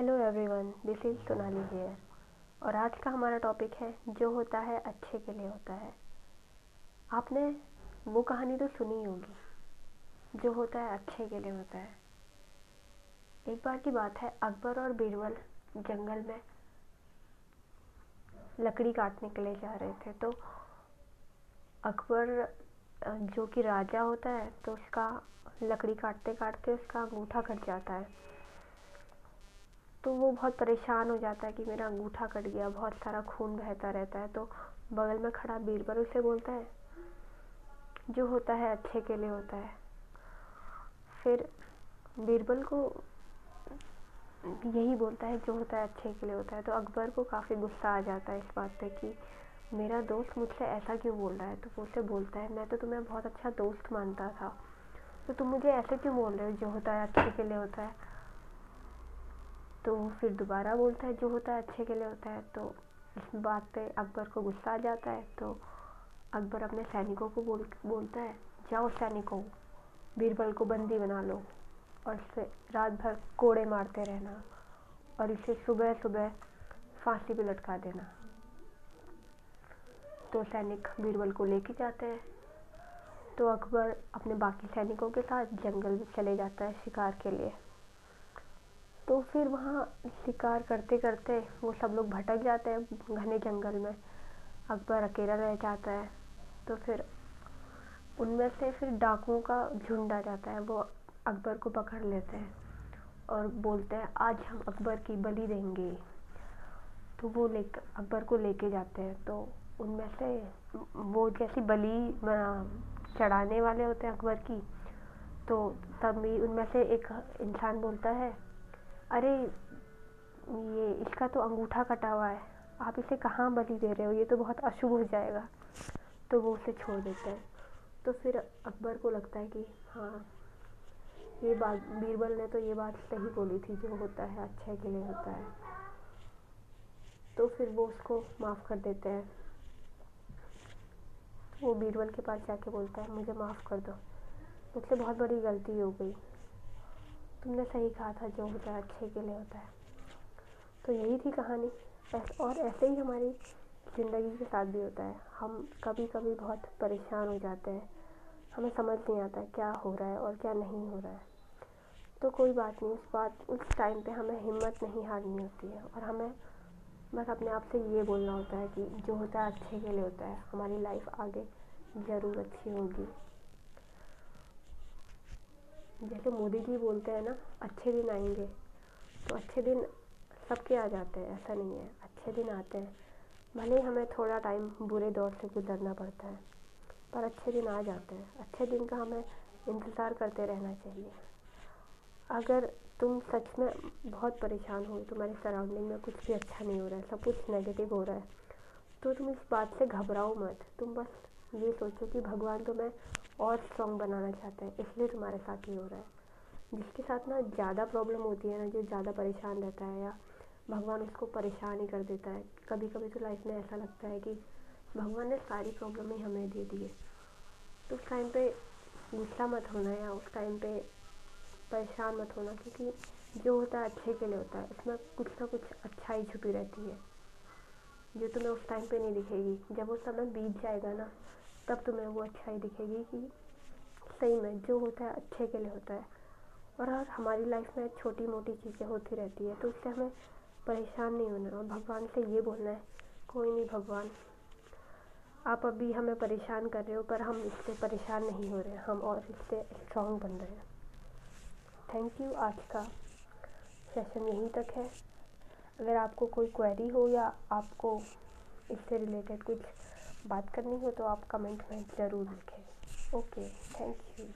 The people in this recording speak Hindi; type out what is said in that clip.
Hello everyone this is Sonali here और आज का हमारा टॉपिक है, जो होता है अच्छे के लिए होता है। आपने वो कहानी तो सुनी होगी, जो होता है अच्छे के लिए होता है। एक बार की बात है, अकबर और बीरबल जंगल में लकड़ी काटने के लिए जा रहे थे। तो अकबर जो कि राजा होता है तो उसका लकड़ी काटते काटते उसका अंगूठा कट जाता है। तो वो बहुत परेशान हो जाता है कि मेरा अंगूठा कट गया, बहुत सारा खून बहता रहता है। तो बगल में खड़ा बीरबल उसे बोलता है, जो होता है अच्छे के लिए होता है। फिर बीरबल को यही बोलता है, जो होता है अच्छे के लिए होता है। तो अकबर को काफ़ी गुस्सा आ जाता है इस बात पे कि मेरा दोस्त मुझसे ऐसा क्यों बोल रहा है? तो वो उसे बोलता है, मैं तो तुम्हें बहुत अच्छा दोस्त मानता था। तो तुम मुझे ऐसे क्यों बोल रहे हो जो होता है अच्छे के लिए होता है? तो फिर दोबारा बोलता है, जो होता है अच्छे के लिए होता है। तो इस बात पे अकबर को गुस्सा आ जाता है। तो अकबर अपने सैनिकों को बोल, बोलता है, जाओ सैनिकों, बीरबल को बंदी बना लो और इसे रात भर कोड़े मारते रहना और इसे सुबह सुबह फांसी पे लटका देना। तो सैनिक बीरबल को लेके जाते हैं। तो अकबर अपने बाकी सैनिकों के साथ जंगल में चले जाता है शिकार के लिए। तो फिर वहाँ शिकार करते करते वो सब लोग भटक जाते हैं घने जंगल में। अकबर अकेला रह जाता है। तो फिर उनमें से फिर डाकुओं का झुंड आ जाता है। वो अकबर को पकड़ लेते हैं और बोलते हैं, आज हम अकबर की बलि देंगे। तो वो ले अकबर को लेके जाते हैं। तो उनमें से वो जैसी बलि चढ़ाने वाले होते हैं अकबर की तो तभी उनमें से एक इंसान बोलता है अरे, ये इसका तो अंगूठा कटा हुआ है। आप इसे कहाँ बलि दे रहे हो? ये तो बहुत अशुभ हो जाएगा। तो वो उसे छोड़ देते हैं। तो फिर अकबर को लगता है कि हाँ ये बात, बीरबल ने तो ये बात सही बोली थी, जो होता है, अच्छे के लिए होता है। तो फिर वो उसको माफ़ कर देते हैं। वो बीरबल के पास जाके बोलता है, मुझे माफ़ कर दो। मुझसे बहुत बड़ी गलती हो गई। तुमने सही कहा था, जो होता है अच्छे के लिए होता है। तो यही थी कहानी। और ऐसे ही हमारी ज़िंदगी के साथ भी होता है। हम कभी कभी बहुत परेशान हो जाते हैं। हमें समझ नहीं आता क्या हो रहा है और क्या नहीं हो रहा है। तो कोई बात नहीं, उस बात, उस टाइम पे हमें हिम्मत नहीं हारनी होती है। और हमें बस अपने आप से ये बोलना होता है कि जो होता है, अच्छे के लिए होता है। हमारी लाइफ आगे ज़रूर अच्छी होगी। जैसे मोदी जी बोलते हैं ना, अच्छे दिन आएँगे तो अच्छे दिन सबके आ जाते हैं, ऐसा नहीं है। अच्छे दिन आते हैं, भले ही हमें थोड़ा टाइम बुरे दौर से गुजरना पड़ता है, पर अच्छे दिन आ जाते हैं। अच्छे दिन का हमें इंतज़ार करते रहना चाहिए। अगर तुम सच में बहुत परेशान हो, तुम्हारे सराउंडिंग में कुछ भी अच्छा नहीं हो रहा है, सब कुछ नेगेटिव हो रहा है तो तुम इस बात से घबराओ मत। तुम बस ये सोचो कि भगवान तुम्हें और स्ट्रॉन्ग बनाना चाहते हैं, इसलिए तुम्हारे साथ ये हो रहा है। जिसके साथ ना ज़्यादा प्रॉब्लम होती है ना, जो ज़्यादा परेशान रहता है या भगवान उसको परेशान ही कर देता है। कभी कभी तो लाइफ में ऐसा लगता है कि भगवान ने सारी प्रॉब्लम ही हमें दे दी है। तो उस टाइम पे गुस्सा मत होना या उस टाइम पे परेशान मत होना, क्योंकि जो होता है अच्छे के लिए होता है। इसमें कुछ ना कुछ अच्छाई छुपी रहती है। जो तुम्हें उस टाइम पे नहीं दिखेगी। जब वो समय बीत जाएगा ना तब तुम्हें वो अच्छाई दिखेगी कि सही में जो होता है, अच्छे के लिए होता है। और हर, हमारी लाइफ में छोटी मोटी चीज़ें होती रहती है तो उससे हमें परेशान नहीं होना। और भगवान से ये बोलना है, कोई नहीं भगवान, आप अभी हमें परेशान कर रहे हो, पर हम इससे परेशान नहीं हो रहे हम और इससे स्ट्रॉन्ग बन रहे हैं। थैंक यू आज का सेशन यहीं तक है। अगर आपको कोई क्वेरी हो या आपको इससे रिलेटेड कुछ बात करनी हो तो आप कमेंट में ज़रूर लिखें। Okay thank you